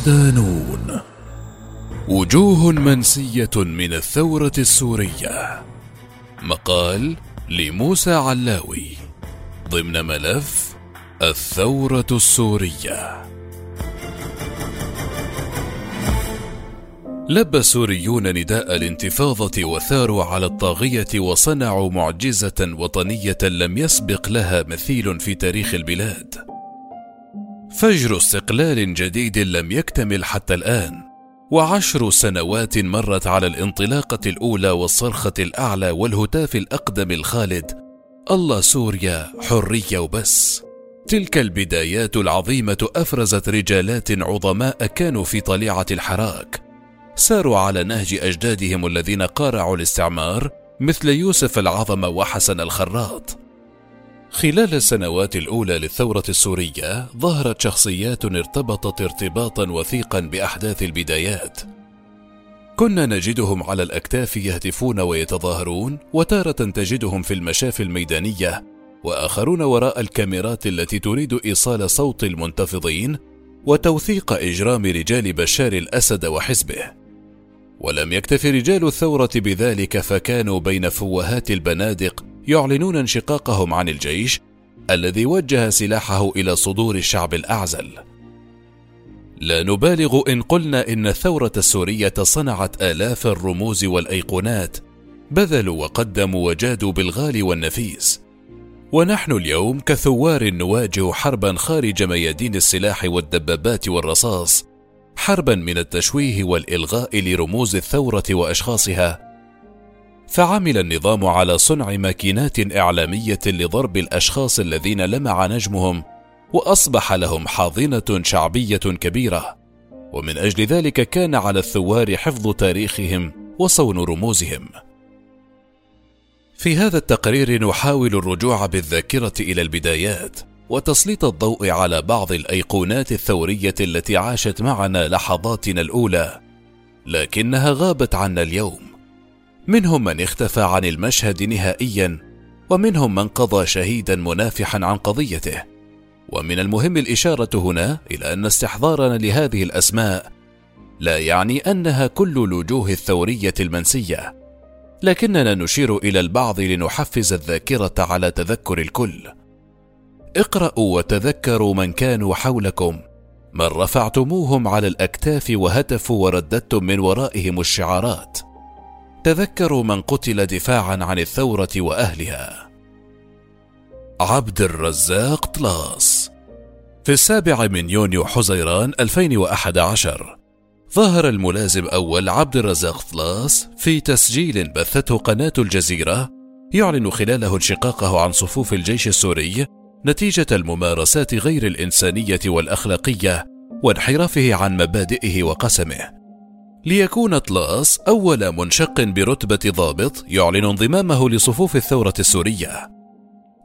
صدانون وجوه منسية من الثورة السورية. مقال لموسى علاوي. ضمن ملف الثورة السورية. لبى السوريون نداء الانتفاضة وثاروا على الطاغية وصنعوا معجزة وطنية لم يسبق لها مثيل في تاريخ البلاد. فجر استقلال جديد لم يكتمل حتى الآن، وعشر سنوات مرت على الانطلاقة الأولى والصرخة الأعلى والهتاف الأقدم الخالد: الله سوريا حرية وبس. تلك البدايات العظيمة أفرزت رجالات عظماء كانوا في طليعة الحراك. ساروا على نهج أجدادهم الذين قارعوا الاستعمار مثل يوسف العظم وحسن الخراط خلال السنوات الأولى للثورة السورية ظهرت شخصيات ارتبطت ارتباطا وثيقا بأحداث البدايات. كنا نجدهم على الأكتاف يهتفون ويتظاهرون وتارة تجدهم في المشافي الميدانية وآخرون وراء الكاميرات التي تريد إيصال صوت المنتفضين وتوثيق إجرام رجال بشار الأسد وحزبه. ولم يكتف رجال الثورة بذلك فكانوا بين فوهات البنادق يعلنون انشقاقهم عن الجيش الذي وجه سلاحه إلى صدور الشعب الأعزل. لا نبالغ إن قلنا إن الثورة السورية صنعت آلاف الرموز والأيقونات بذلوا وقدموا وجادوا بالغالي والنفيس. ونحن اليوم كثوار نواجه حربا خارج ميادين السلاح والدبابات والرصاص حربا من التشويه والإلغاء لرموز الثورة وأشخاصها. فعمل النظام على صنع ماكينات إعلامية لضرب الأشخاص الذين لمع نجمهم وأصبح لهم حاضنة شعبية كبيرة. ومن أجل ذلك كان على الثوار حفظ تاريخهم وصون رموزهم. في هذا التقرير نحاول الرجوع بالذاكرة إلى البدايات. وتسليط الضوء على بعض الأيقونات الثورية التي عاشت معنا لحظاتنا الأولى لكنها غابت عنا اليوم. منهم من اختفى عن المشهد نهائيا ومنهم من قضى شهيدا منافحا عن قضيته. ومن المهم الإشارة هنا إلى أن استحضارنا لهذه الأسماء لا يعني أنها كل الوجوه الثورية المنسية لكننا نشير إلى البعض لنحفز الذاكرة على تذكر الكل. اقرأوا وتذكروا من كانوا حولكم. من رفعتموهم على الأكتاف وهتفوا ورددتم من ورائهم الشعارات. تذكروا من قتل دفاعا عن الثورة وأهلها. عبد الرزاق طلاس في السابع من يونيو حزيران 2011 ظهر الملازم أول عبد الرزاق طلاس في تسجيل بثته قناة الجزيرة يعلن خلاله انشقاقه عن صفوف الجيش السوري نتيجة الممارسات غير الإنسانية والأخلاقية وانحرافه عن مبادئه وقسمه. ليكون طلاس أول منشق برتبة ضابط يعلن انضمامه لصفوف الثورة السورية.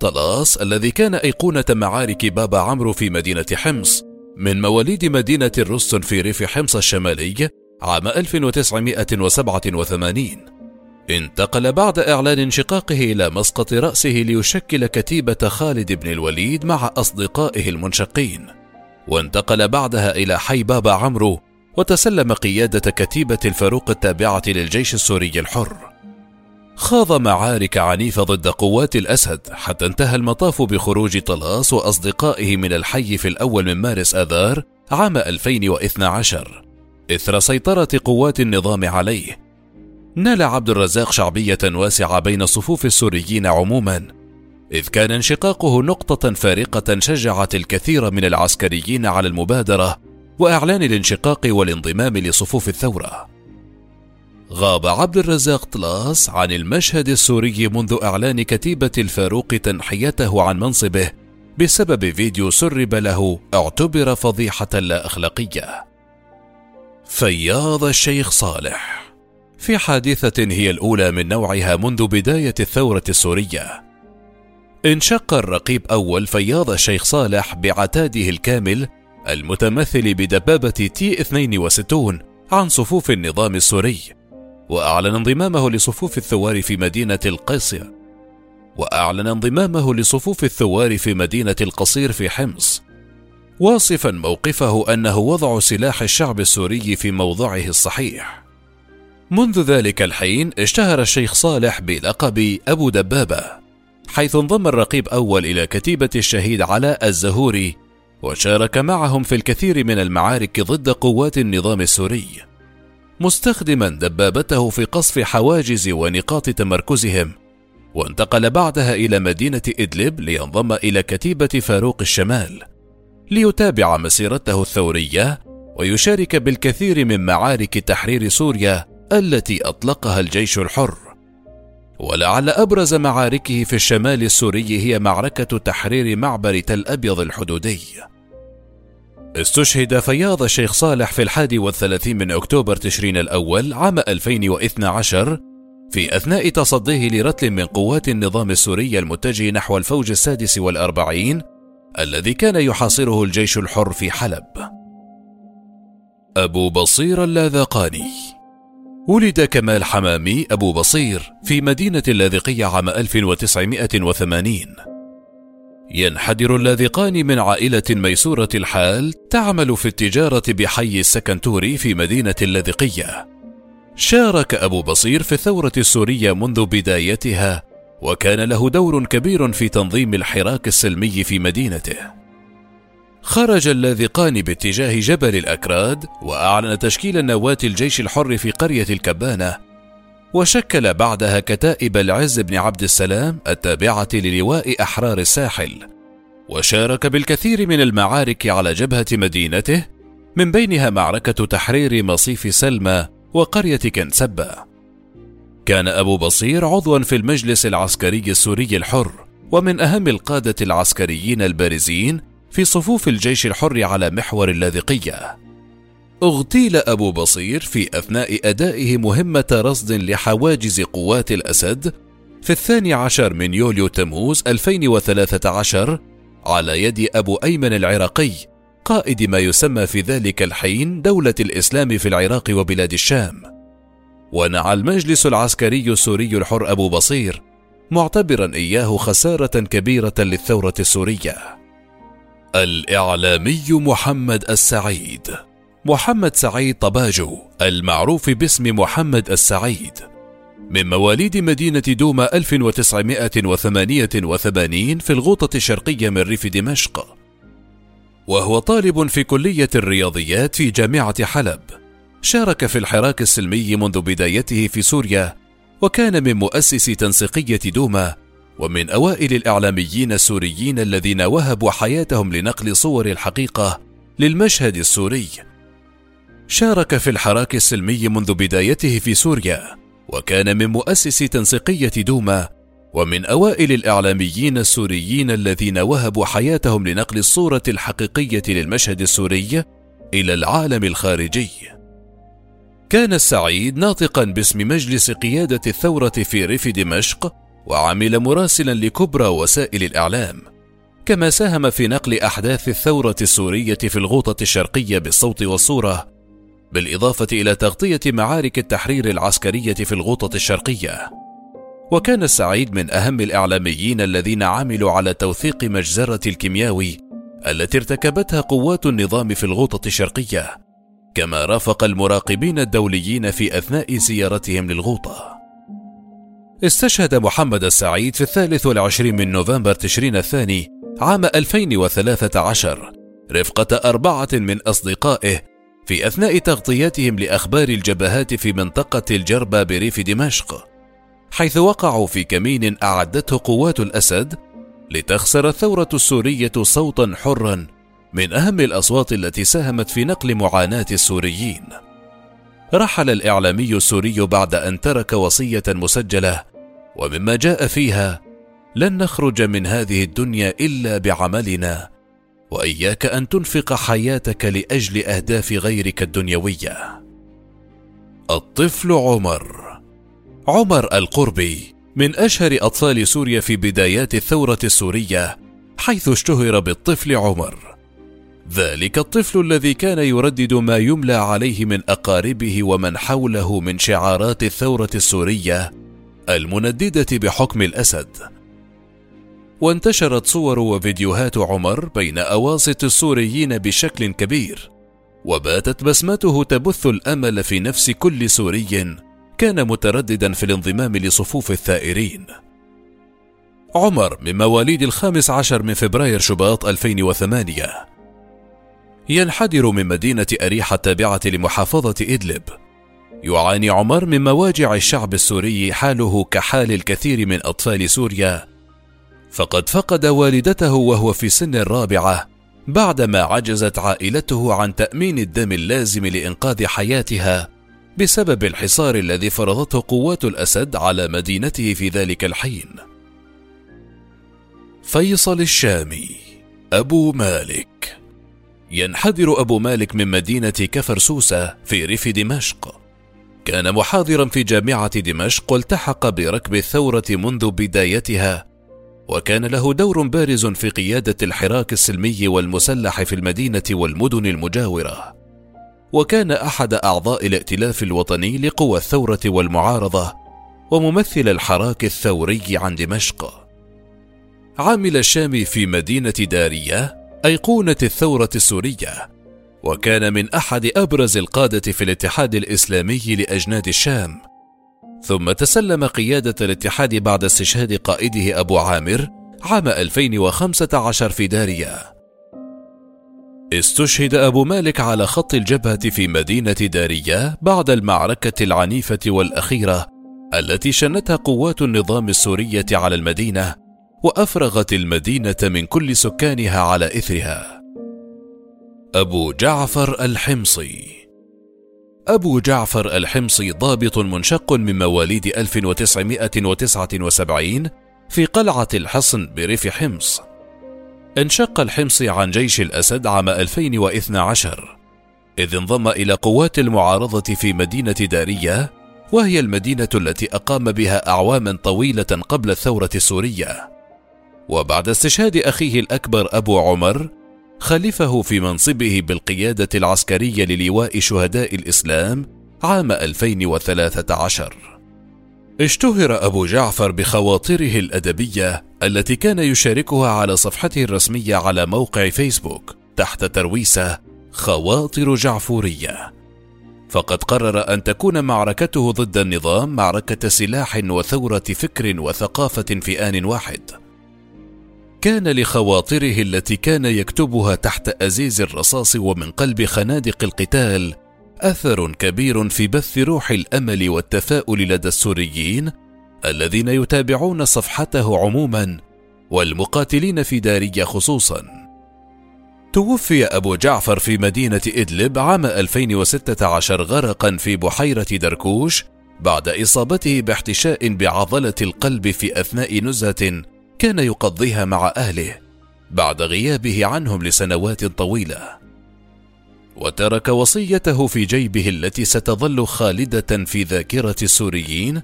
طلاس الذي كان أيقونة معارك بابا عمرو في مدينة حمص من مواليد مدينة الرستن في ريف حمص الشمالي عام 1987 انتقل بعد إعلان انشقاقه إلى مسقط رأسه ليشكل كتيبة خالد بن الوليد مع أصدقائه المنشقين. وانتقل بعدها إلى حي بابا عمرو وتسلم قيادة كتيبة الفاروق التابعة للجيش السوري الحر. خاض معارك عنيفة ضد قوات الأسد حتى انتهى المطاف بخروج طلاس وأصدقائه من الحي في الأول من مارس آذار عام 2012 إثر سيطرة قوات النظام عليه نال عبد الرزاق شعبية واسعة بين صفوف السوريين عموما إذ كان انشقاقه نقطة فارقة شجعت الكثير من العسكريين على المبادرة وإعلان الانشقاق والانضمام لصفوف الثورة. غاب عبد الرزاق طلاس عن المشهد السوري منذ إعلان كتيبة الفاروق تنحيته عن منصبه بسبب فيديو سرب له اعتبر فضيحة لا أخلاقية. فياض الشيخ صالح في حادثة هي الأولى من نوعها منذ بداية الثورة السورية. انشق الرقيب أول فياض الشيخ صالح بعتاده الكامل المتمثل بدبابة تي 62 عن صفوف النظام السوري، وأعلن انضمامه لصفوف الثوار في مدينة القصير. وأعلن انضمامه لصفوف الثوار في مدينة القصير في حمص. واصفا موقفه أنه وضع سلاح الشعب السوري في موضعه الصحيح منذ ذلك الحين اشتهر الشيخ صالح بلقب أبو دبابة حيث انضم الرقيب أول إلى كتيبة الشهيد علاء الزهوري وشارك معهم في الكثير من المعارك ضد قوات النظام السوري مستخدما دبابته في قصف حواجز ونقاط تمركزهم وانتقل بعدها إلى مدينة إدلب لينضم إلى كتيبة فاروق الشمال ليتابع مسيرته الثورية ويشارك بالكثير من معارك تحرير سوريا التي أطلقها الجيش الحر. ولعل أبرز معاركه في الشمال السوري هي معركة تحرير معبر تل أبيض الحدودي. استشهد فياض الشيخ صالح في الحادي والثلاثين من أكتوبر تشرين الأول عام 2012 في أثناء تصديه لرتل من قوات النظام السوري المتجه نحو الفوج السادس والأربعين الذي كان يحاصره الجيش الحر في حلب. أبو بصير اللاذقاني ولد كمال حمامي أبو بصير في مدينة اللاذقية عام 1980 ينحدر اللاذقان من عائلة ميسورة الحال تعمل في التجارة بحي السكنتوري في مدينة اللاذقية. شارك أبو بصير في الثورة السورية منذ بدايتها، وكان له دور كبير في تنظيم الحراك السلمي في مدينته. خرج اللاذقان باتجاه جبل الأكراد، وأعلن تشكيل نواة الجيش الحر في قرية الكبانة، وشكل بعدها كتائب العز بن عبد السلام التابعة للواء أحرار الساحل وشارك بالكثير من المعارك على جبهة مدينته من بينها معركة تحرير مصيف سلمى وقرية كنسبة. كان أبو بصير عضوا في المجلس العسكري السوري الحر ومن أهم القادة العسكريين البارزين في صفوف الجيش الحر على محور اللاذقية. اغتيل أبو بصير في أثناء أدائه مهمة رصد لحواجز قوات الأسد في الثاني عشر من يوليو تموز 2013 على يد أبو أيمن العراقي قائد ما يسمى في ذلك الحين دولة الإسلام في العراق وبلاد الشام. ونعى المجلس العسكري السوري الحر أبو بصير معتبرا إياه خسارة كبيرة للثورة السورية. الإعلامي محمد السعيد. محمد سعيد طباجو المعروف باسم محمد السعيد. من مواليد مدينة دوما 1988 في الغوطة الشرقية من ريف دمشق. وهو طالب في كلية الرياضيات في جامعة حلب. شارك في الحراك السلمي منذ بدايته في سوريا وكان من مؤسسي تنسيقية دوما ومن أوائل الإعلاميين السوريين الذين وهبوا حياتهم لنقل صور الحقيقة للمشهد السوري. شارك في الحراك السلمي منذ بدايته في سوريا وكان من مؤسسي تنسيقية دوما ومن أوائل الإعلاميين السوريين الذين وهبوا حياتهم لنقل الصورة الحقيقية للمشهد السوري إلى العالم الخارجي. كان السعيد ناطقا باسم مجلس قيادة الثورة في ريف دمشق وعمل مراسلا لكبرى وسائل الإعلام كما ساهم في نقل أحداث الثورة السورية في الغوطة الشرقية بالصوت والصورة بالإضافة إلى تغطية معارك التحرير العسكرية في الغوطة الشرقية. وكان السعيد من أهم الإعلاميين الذين عملوا على توثيق مجزرة الكيمياوي التي ارتكبتها قوات النظام في الغوطة الشرقية، كما رافق المراقبين الدوليين في أثناء زيارتهم للغوطة. استشهد محمد السعيد في الثالث والعشرين من نوفمبر تشرين الثاني عام 2013 رفقة أربعة من أصدقائه في أثناء تغطيتهم لأخبار الجبهات في منطقة الجربة بريف دمشق حيث وقعوا في كمين أعدته قوات الأسد لتخسر الثورة السورية صوتا حرا من أهم الأصوات التي ساهمت في نقل معاناة السوريين. رحل الإعلامي السوري بعد أن ترك وصية مسجلة ومما جاء فيها لن نخرج من هذه الدنيا إلا بعملنا وإياك أن تنفق حياتك لأجل أهداف غيرك الدنيوية. الطفل عمر. عمر القربي من أشهر أطفال سوريا في بدايات الثورة السورية حيث اشتهر بالطفل عمر. ذلك الطفل الذي كان يردد ما يملى عليه من أقاربه ومن حوله من شعارات الثورة السورية المنددة بحكم الأسد. وانتشرت صور وفيديوهات عمر بين أواسط السوريين بشكل كبير وباتت بسمته تبث الأمل في نفس كل سوري كان مترددا في الانضمام لصفوف الثائرين. عمر من مواليد الخامس عشر من فبراير شباط 2008 ينحدر من مدينة أريحة التابعة لمحافظة إدلب يعاني عمر من مواجع الشعب السوري حاله كحال الكثير من أطفال سوريا فقد فقد والدته وهو في سن الرابعة بعدما عجزت عائلته عن تأمين الدم اللازم لإنقاذ حياتها بسبب الحصار الذي فرضته قوات الأسد على مدينته في ذلك الحين. فيصل الشامي أبو مالك ينحدر أبو مالك من مدينة كفر سوسة في ريف دمشق. كان محاضرا في جامعة دمشق والتحق بركب الثورة منذ بدايتها وكان له دور بارز في قيادة الحراك السلمي والمسلح في المدينة والمدن المجاورة. وكان أحد أعضاء الائتلاف الوطني لقوى الثورة والمعارضة وممثل الحراك الثوري عن دمشق. عمل الشامي في مدينة دارية أيقونة الثورة السورية، وكان من أحد أبرز القادة في الاتحاد الإسلامي لأجناد الشام. ثم تسلم قيادة الاتحاد بعد استشهاد قائده أبو عامر عام 2015 في داريا. استشهد أبو مالك على خط الجبهة في مدينة داريا بعد المعركة العنيفة والأخيرة التي شنتها قوات النظام السورية على المدينة وأفرغت المدينة من كل سكانها على إثرها. أبو جعفر الحمصي أبو جعفر الحمصي ضابط منشق من مواليد 1979 في قلعة الحصن بريف حمص. انشق الحمصي عن جيش الأسد عام 2012 إذ انضم إلى قوات المعارضة في مدينة دارية وهي المدينة التي أقام بها أعواما طويلة قبل الثورة السورية. وبعد استشهاد أخيه الأكبر أبو عمر خلفه في منصبه بالقيادة العسكرية للواء شهداء الإسلام عام 2013. اشتهر أبو جعفر بخواطره الأدبية التي كان يشاركها على صفحته الرسمية على موقع فيسبوك تحت ترويسة خواطر جعفورية. فقد قرر أن تكون معركته ضد النظام معركة سلاح وثورة فكر وثقافة في آن واحد. كان لخواطره التي كان يكتبها تحت أزيز الرصاص ومن قلب خنادق القتال أثر كبير في بث روح الأمل والتفاؤل لدى السوريين الذين يتابعون صفحته عموما والمقاتلين في دارية خصوصا. توفي أبو جعفر في مدينة إدلب عام 2016 غرقا في بحيرة دركوش بعد إصابته باحتشاء بعضلة القلب في أثناء نزهة كان يقضيها مع أهله بعد غيابه عنهم لسنوات طويلة. وترك وصيته في جيبه التي ستظل خالدة في ذاكرة السوريين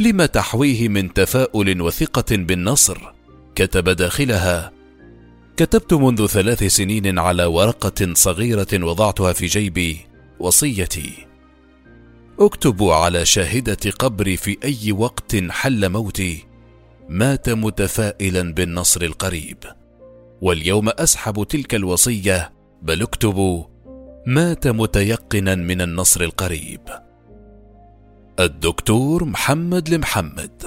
لما تحويه من تفاؤل وثقة بالنصر. كتب داخلها كتبت منذ ثلاث سنين على ورقة صغيرة وضعتها في جيبي وصيتي أكتب على شاهدة قبري في أي وقت حل موتي مات متفائلا بالنصر القريب. واليوم أسحب تلك الوصية بل اكتب مات متيقنا من النصر القريب. الدكتور محمد المحمد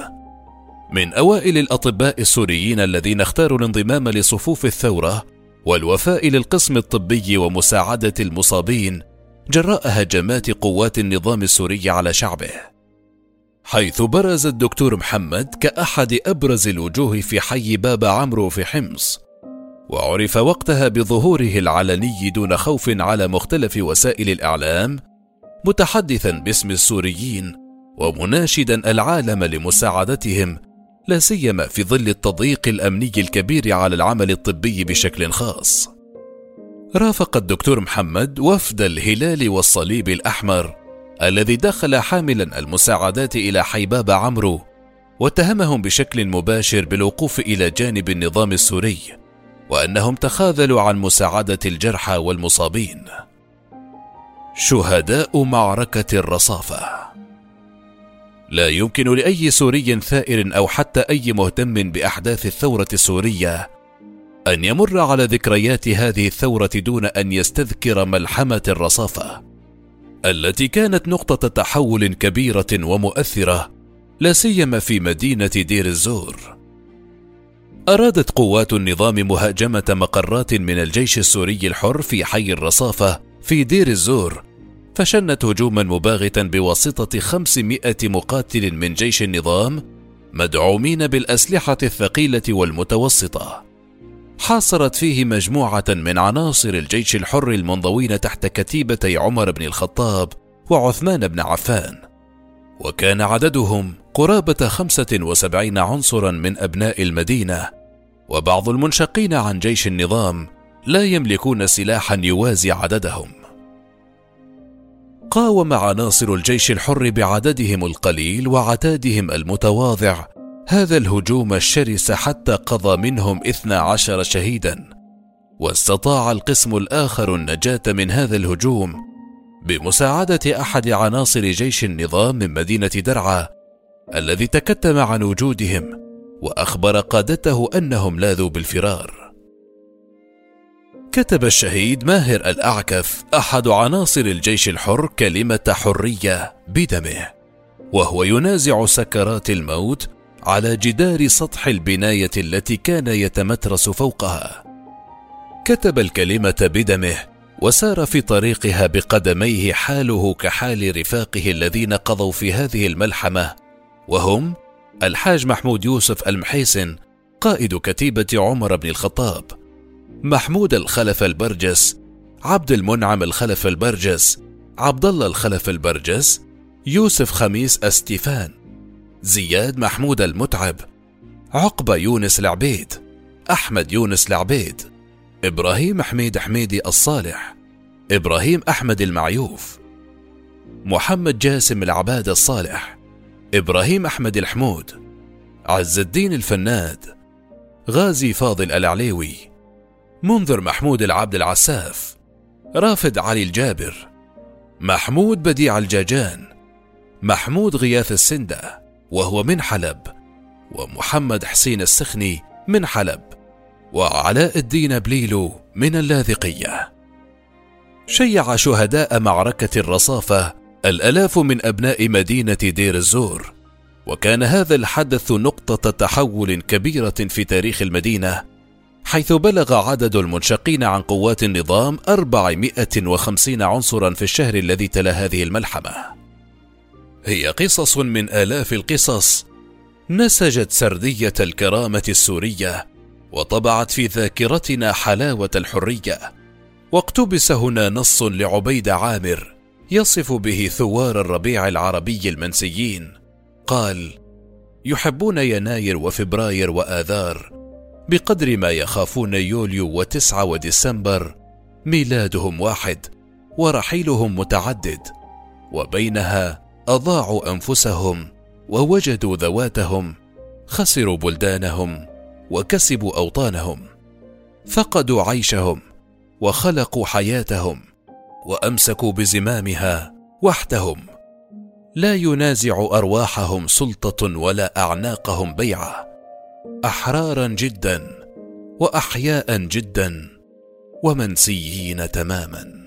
من أوائل الأطباء السوريين الذين اختاروا الانضمام لصفوف الثورة والوفاء للقسم الطبي ومساعدة المصابين جراء هجمات قوات النظام السوري على شعبه. حيث برز الدكتور محمد كأحد أبرز الوجوه في حي باب عمرو في حمص وعرف وقتها بظهوره العلني دون خوف على مختلف وسائل الإعلام متحدثا باسم السوريين ومناشدا العالم لمساعدتهم لا سيما في ظل التضييق الأمني الكبير على العمل الطبي بشكل خاص. رافق الدكتور محمد وفد الهلال والصليب الأحمر الذي دخل حاملا المساعدات إلى حيباب عمرو واتهمهم بشكل مباشر بالوقوف إلى جانب النظام السوري وأنهم تخاذلوا عن مساعدة الجرحى والمصابين. شهداء معركة الرصافة. لا يمكن لأي سوري ثائر أو حتى أي مهتم بأحداث الثورة السورية أن يمر على ذكريات هذه الثورة دون أن يستذكر ملحمة الرصافة. التي كانت نقطة تحول كبيرة ومؤثرة لا سيما في مدينة دير الزور. أرادت قوات النظام مهاجمة مقرات من الجيش السوري الحر في حي الرصافة في دير الزور فشنت هجوما مباغتا بواسطة 500 مقاتل من جيش النظام مدعومين بالأسلحة الثقيلة والمتوسطة. حاصرت فيه مجموعة من عناصر الجيش الحر المنضوين تحت كتيبتي عمر بن الخطاب وعثمان بن عفان. وكان عددهم قرابة خمسة وسبعين عنصرا من أبناء المدينة وبعض المنشقين عن جيش النظام لا يملكون سلاحا يوازي عددهم. قاوم عناصر الجيش الحر بعددهم القليل وعتادهم المتواضع هذا الهجوم الشرس حتى قضى منهم اثنا عشر شهيدا. واستطاع القسم الآخر النجاة من هذا الهجوم بمساعدة أحد عناصر جيش النظام من مدينة درعا الذي تكتم عن وجودهم وأخبر قادته أنهم لاذوا بالفرار. كتب الشهيد ماهر الأعكف أحد عناصر الجيش الحر كلمة حرية بدمه وهو ينازع سكرات الموت على جدار سطح البناية التي كان يتمترس فوقها. كتب الكلمة بدمه وسار في طريقها بقدميه حاله كحال رفاقه الذين قضوا في هذه الملحمة. وهم الحاج محمود يوسف المحيسن قائد كتيبة عمر بن الخطاب. محمود الخلف البرجس عبد المنعم الخلف البرجس عبد الله الخلف البرجس يوسف خميس أستيفان. زياد محمود المتعب عقبة يونس العبيد أحمد يونس العبيد إبراهيم حميد حميدي الصالح إبراهيم أحمد المعيوف محمد جاسم العباد الصالح إبراهيم أحمد الحمود عز الدين الفناد غازي فاضل العليوي منذر محمود العبد العساف رافد علي الجابر محمود بديع الجاجان محمود غياث السندة وهو من حلب ومحمد حسين السخني من حلب وعلاء الدين بليلو من اللاذقية شيع شهداء معركة الرصافة الآلاف من أبناء مدينة دير الزور وكان هذا الحدث نقطة تحول كبيرة في تاريخ المدينة حيث بلغ عدد المنشقين عن قوات النظام 450 عنصرا في الشهر الذي تلا هذه الملحمة. هي قصص من آلاف القصص نسجت سردية الكرامة السورية وطبعت في ذاكرتنا حلاوة الحرية. واقتبس هنا نص لعبيد عامر يصف به ثوار الربيع العربي المنسيين قال: يحبون يناير وفبراير وآذار بقدر ما يخافون يوليو وتسعة وديسمبر ميلادهم واحد ورحيلهم متعدد وبينها أضاعوا أنفسهم ووجدوا ذواتهم خسروا بلدانهم وكسبوا أوطانهم فقدوا عيشهم وخلقوا حياتهم وأمسكوا بزمامها وحدهم. لا ينازع أرواحهم سلطة ولا أعناقهم بيعة. أحرارا جدا وأحياء جدا ومنسيين تماما.